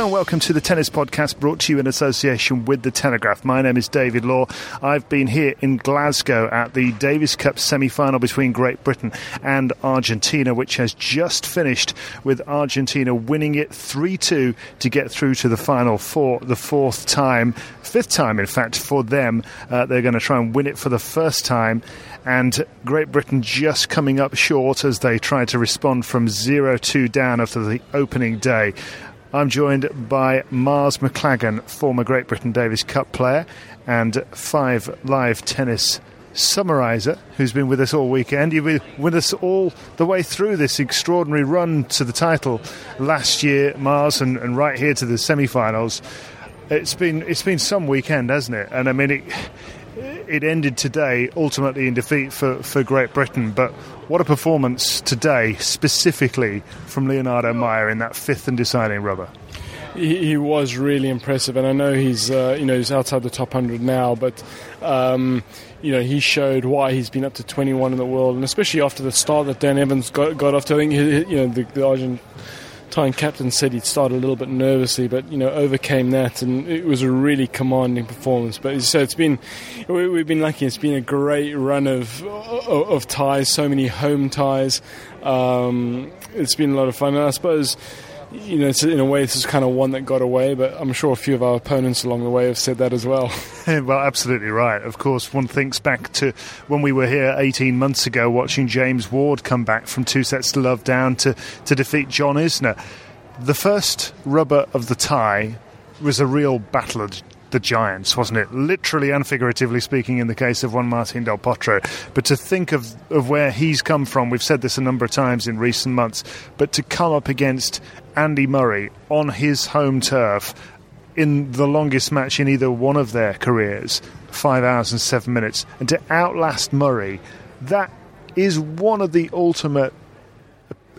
And welcome to the Tennis Podcast brought to you in association with The Telegraph. My name is David Law. I've been here in Glasgow at the Davis Cup semi final between Great Britain and Argentina, which has just finished with Argentina winning it 3 2 to get through to the final for the fourth time, fifth time, in fact, for them. Uh, they're going to try and win it for the first time and Great Britain just coming up short as they try to respond from 0 2 down after the opening day. I'm joined by Miles Maclagan, former Great Britain Davis Cup player and five live tennis summariser, who's been with us all weekend. You've been with us all the way through this extraordinary run to the title last year, Mars, and, and right here to the semi-finals. It's been it's been some weekend, hasn't it? And I mean, it, it ended today ultimately in defeat for, for Great Britain. But what a performance today, specifically from Leonardo Mayer in that fifth and deciding rubber. He, he was really impressive, and I know he's uh, you know he's outside the top hundred now, but um, you know he showed why he's been up to 21 in the world, and especially after the start that Dan Evans got, got off to. I think you know the, the Time captain said he'd started a little bit nervously, but you know overcame that, and it was a really commanding performance. But so it's been we've been lucky. It's been a great run of of, of ties, so many home ties. Um, it's been a lot of fun, and I suppose you know, in a way, this is kind of one that got away, but I'm sure a few of our opponents along the way have said that as well. well, absolutely right. Of course, one thinks back to when we were here 18 months ago watching James Ward come back from two sets to love down to, to defeat John Isner. The first rubber of the tie was a real battle of the Giants, wasn't it? Literally and figuratively speaking, in the case of Juan Martin Del Potro. But to think of, of where he's come from, we've said this a number of times in recent months, but to come up against Andy Murray on his home turf in the longest match in either one of their careers, five hours and seven minutes, and to outlast Murray, that is one of the ultimate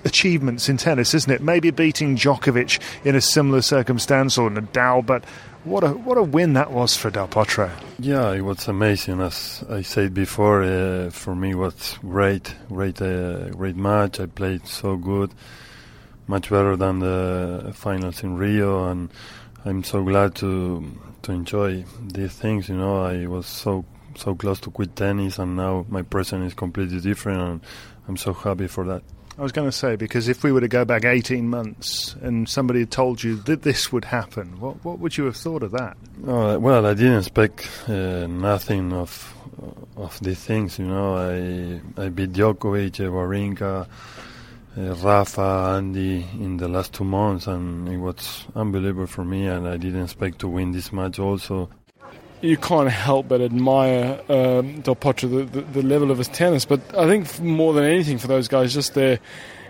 achievements in tennis, isn't it? Maybe beating Djokovic in a similar circumstance or Nadal, but what a what a win that was for Del Potro. Yeah, it was amazing. As I said before, uh, for me it was great, great, uh, great match. I played so good, much better than the finals in Rio, and I'm so glad to to enjoy these things. You know, I was so so close to quit tennis, and now my present is completely different, and I'm so happy for that. I was going to say because if we were to go back 18 months and somebody had told you that this would happen, what what would you have thought of that? Oh, well, I didn't expect uh, nothing of of these things. You know, I I beat Djokovic, Wawrinka, uh, Rafa, Andy in the last two months, and it was unbelievable for me. And I didn't expect to win this match also you can't help but admire um, Del Potro, the, the, the, level of his tennis. But I think more than anything for those guys, just their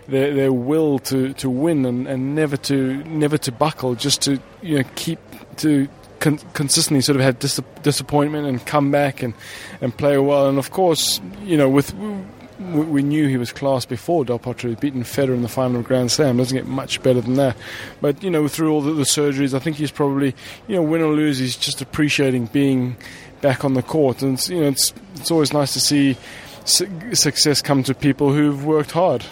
their, their will to, to win and, and never to never to buckle, just to you know keep to con- consistently sort of have dis- disappointment and come back and, and play well. And of course, you know with we knew he was class before Del Potro had beaten Federer in the final of Grand Slam. Doesn't get much better than that. But you know, through all the, the, surgeries, I think he's probably, you know, win or lose, he's just appreciating being back on the court. And you know, it's it's always nice to see su- success come to people who've worked hard.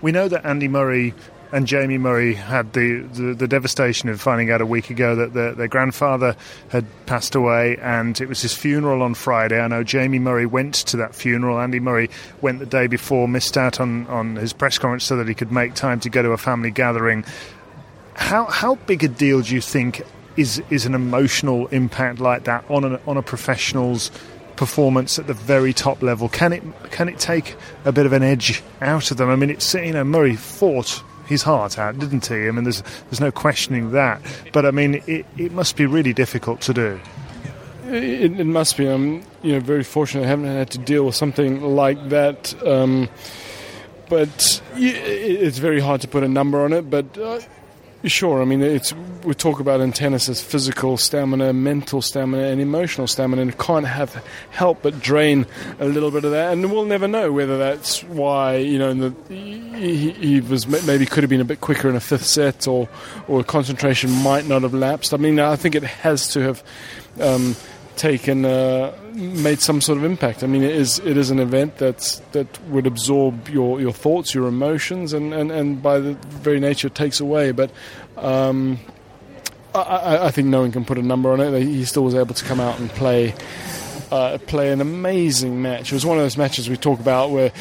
We know that Andy Murray and Jamie Murray had the, the, the, devastation of finding out a week ago that the, their grandfather had passed away, and it was his funeral on Friday. I know Jamie Murray went to that funeral. Andy Murray went the day before, missed out on, on his press conference so that he could make time to go to a family gathering. How, how big a deal do you think is, is an emotional impact like that on, an, on a professional's performance at the very top level? Can it can it take a bit of an edge out of them? I mean, it's you know Murray fought his heart out, didn't he? I mean, there's there's no questioning that. But I mean, it, it must be really difficult to do. It, it must be. I'm you know very fortunate. I haven't had to deal with something like that. Um, but it's very hard to put a number on it. But uh, Sure, I mean it's we talk about in tennis as physical stamina, mental stamina, and emotional stamina, and can't have help but drain a little bit of that. And we'll never know whether that's why you know the, he, he, was maybe could have been a bit quicker in a fifth set, or or concentration might not have lapsed. I mean, I think it has to have. Um, taken uh, made some sort of impact. I mean, it is it is an event that that would absorb your, your thoughts, your emotions, and, and, and by the very nature takes away. But um, I, I, think no one can put a number on it. He still was able to come out and play uh, play an amazing match. It was one of those matches we talk about where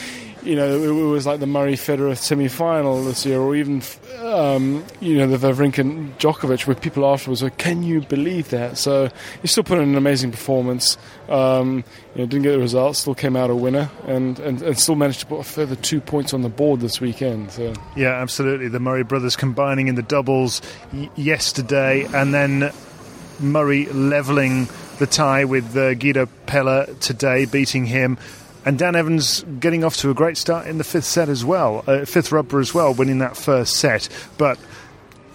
you know, it, was like the Murray Federer semi final this year, or even, um, you know, the Wawrinka and Djokovic, where people afterwards were, can you believe that? So he still put in an amazing performance. Um, you know, didn't get the results, still came out a winner, and, and, and still managed to put a further two points on the board this weekend. So. Yeah, absolutely. The Murray brothers combining in the doubles y- yesterday, and then Murray levelling the tie with uh, Guido Pella today, beating him. And Dan Evans getting off to a great start in the fifth set as well, uh, fifth rubber as well, winning that first set. But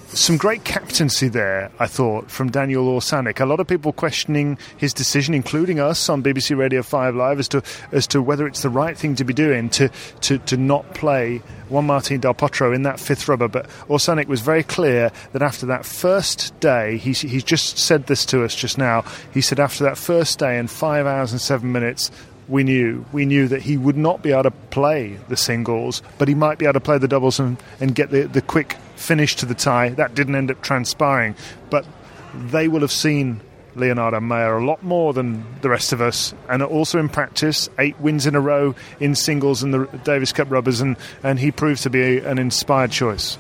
some great captaincy there, I thought, from Daniel Orsanic. A lot of people questioning his decision, including us on BBC Radio 5 Live, as to as to whether it's the right thing to be doing to, to, to not play Juan Martin Del Potro in that fifth rubber. But Orsanic was very clear that after that first day, he's, he's just said this to us just now. He said after that first day and five hours and seven minutes, we knew. We knew that he would not be able to play the singles, but he might be able to play the doubles and, and get the, the quick finish to the tie. That didn't end up transpiring, but they will have seen Leonardo Mayer a lot more than the rest of us, and also in practice, eight wins in a row in singles in the Davis Cup rubbers, and, and he proved to be an inspired choice.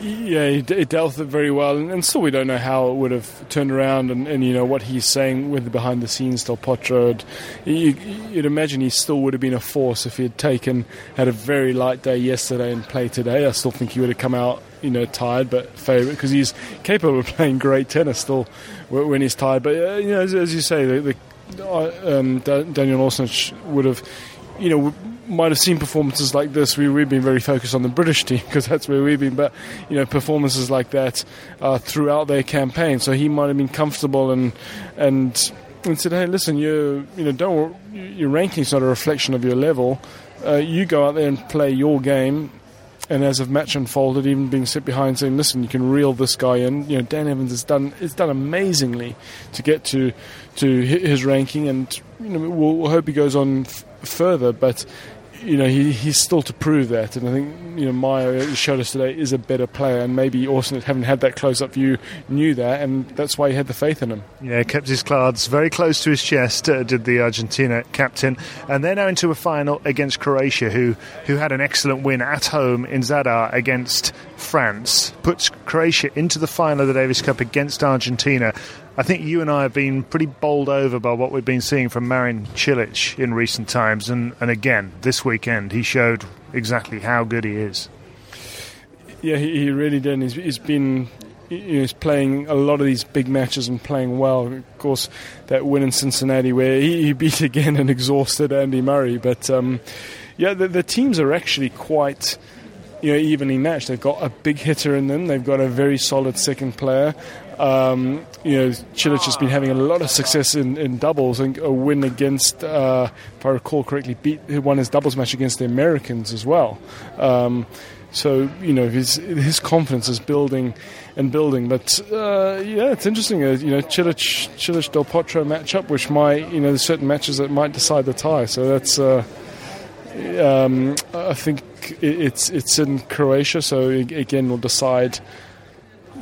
Yeah, he, dealt with it very well, and, and, still we don't know how it would have turned around, and, and you know what he's saying with the behind the scenes Del Potro. You, would imagine he still would have been a force if he had taken had a very light day yesterday and played today. I still think he would have come out you know tired, but favourite because he's capable of playing great tennis still when he's tired. But uh, you know, as, as, you say, the, the uh, um, Daniel Orsanic would have you know might have seen performances like this. We, we've been very focused on the British team because that's where we've been, but you know performances like that uh, throughout their campaign. So he might have been comfortable and and and said, hey, listen, you you know don't your ranking's not a reflection of your level. Uh, you go out there and play your game. And as a match unfolded, even being sit behind saying, "Listen, you can reel this guy in." You know, Dan Evans has done it's done amazingly to get to to hit his ranking, and you know, we'll, we'll hope he goes on f- further. But you know, he, he's still to prove that. And I think, you know, Mayer showed us today is a better player. And maybe Orson, having had that close up view, knew that. And that's why he had the faith in him. Yeah, kept his cards very close to his chest, uh, did the Argentina captain. And they're now into a final against Croatia, who, who had an excellent win at home in Zadar against France. Puts Croatia into the final of the Davis Cup against Argentina. I think you and I have been pretty bowled over by what we've been seeing from Marin Cilic in recent times, and, and again this weekend he showed exactly how good he is. Yeah, he, really did. He's, he's been he's playing a lot of these big matches and playing well. Of course, that win in Cincinnati where he, he beat again and exhausted Andy Murray. But um, yeah, the, the, teams are actually quite you know evenly matched. They've got a big hitter in them. They've got a very solid second player. Um, you know, Cilic has been having a lot of success in, in doubles and a win against, uh, if I recall correctly, beat who won his doubles match against the Americans as well. Um, so you know his his confidence is building and building. But uh, yeah, it's interesting. Uh, you know, Chilich Cilic Del Potro matchup, which might you know there's certain matches that might decide the tie. So that's uh, um, I think it's it's in Croatia. So again, we'll decide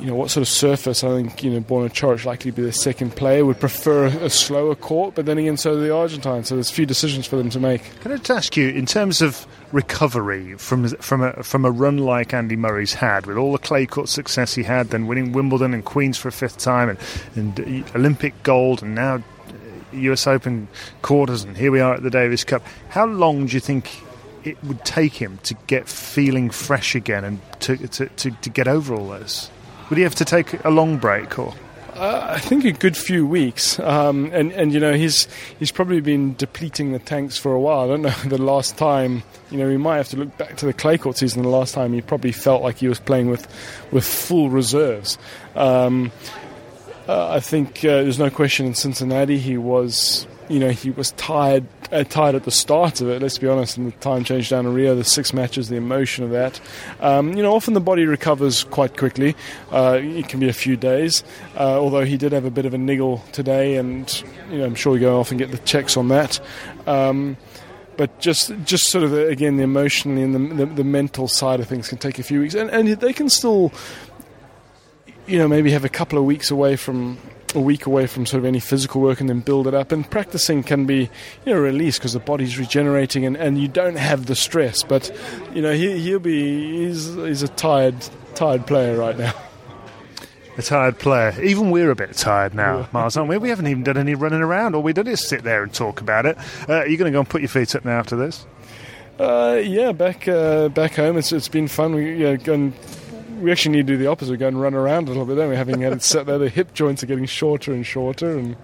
you know, what sort of surface I think, you know, Coric likely to be the second player. Would prefer a slower court, but then again, so do the Argentines. So there's a few decisions for them to make. Can I just ask you, in terms of recovery from from a from a run like Andy Murray's had, with all the clay court success he had, then winning Wimbledon and Queens for a fifth time, and, and uh, Olympic gold, and now uh, U.S. Open quarters, and here we are at the Davis Cup. How long do you think it would take him to get feeling fresh again and to to, to, to get over all this? Would he have to take a long break or? Uh, I think a good few weeks, um, and and you know he's he's probably been depleting the tanks for a while. I don't know the last time. You know, we might have to look back to the clay court season. The last time he probably felt like he was playing with with full reserves. Um, uh, I think uh, there's no question in Cincinnati he was you know, he was tired, uh, tired at the start of it. Let's be honest. And the time change down in Rio, the six matches, the emotion of that. Um, you know, often the body recovers quite quickly. Uh, it can be a few days. Uh, although he did have a bit of a niggle today, and you know, I'm sure we go off and get the checks on that. Um, but just just sort of the, again the emotionally and the, the, the mental side of things can take a few weeks, and and they can still, you know, maybe have a couple of weeks away from a week away from sort of any physical work and then build it up. And practicing can be, you know, release because the body's regenerating and, and you don't have the stress. But, you know, he, he'll be, he's, he's a tired, tired player right now. A tired player. Even we're a bit tired now, yeah. Miles, aren't we? We haven't even done any running around. All we did is sit there and talk about it. Uh, are you going to go and put your feet up now after this? Uh, yeah, back uh, back home. It's it's been fun. We you know, gone we actually need to do the opposite, We go and run around a little bit. Then we're having it set there. The hip joints are getting shorter and shorter, and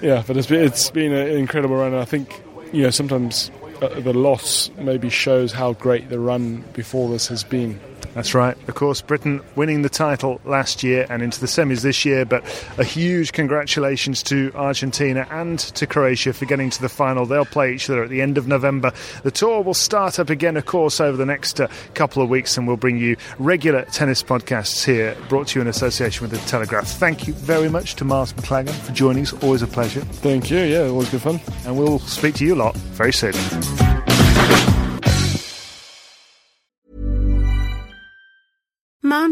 yeah, but it's been, it's been an incredible run. And I think you know sometimes uh, the loss maybe shows how great the run before this has been. That's right. Of course, Britain winning the title last year and into the semis this year, but a huge congratulations to Argentina and to Croatia for getting to the final. They'll play each other at the end of November. The tour will start up again, of course, over the next uh, couple of weeks, and we'll bring you regular tennis podcasts here, brought to you in association with the Telegraph. Thank you very much to Miles Maclagan for joining us. Always a pleasure. Thank you. Yeah, always good fun. And we'll speak to you a lot very soon.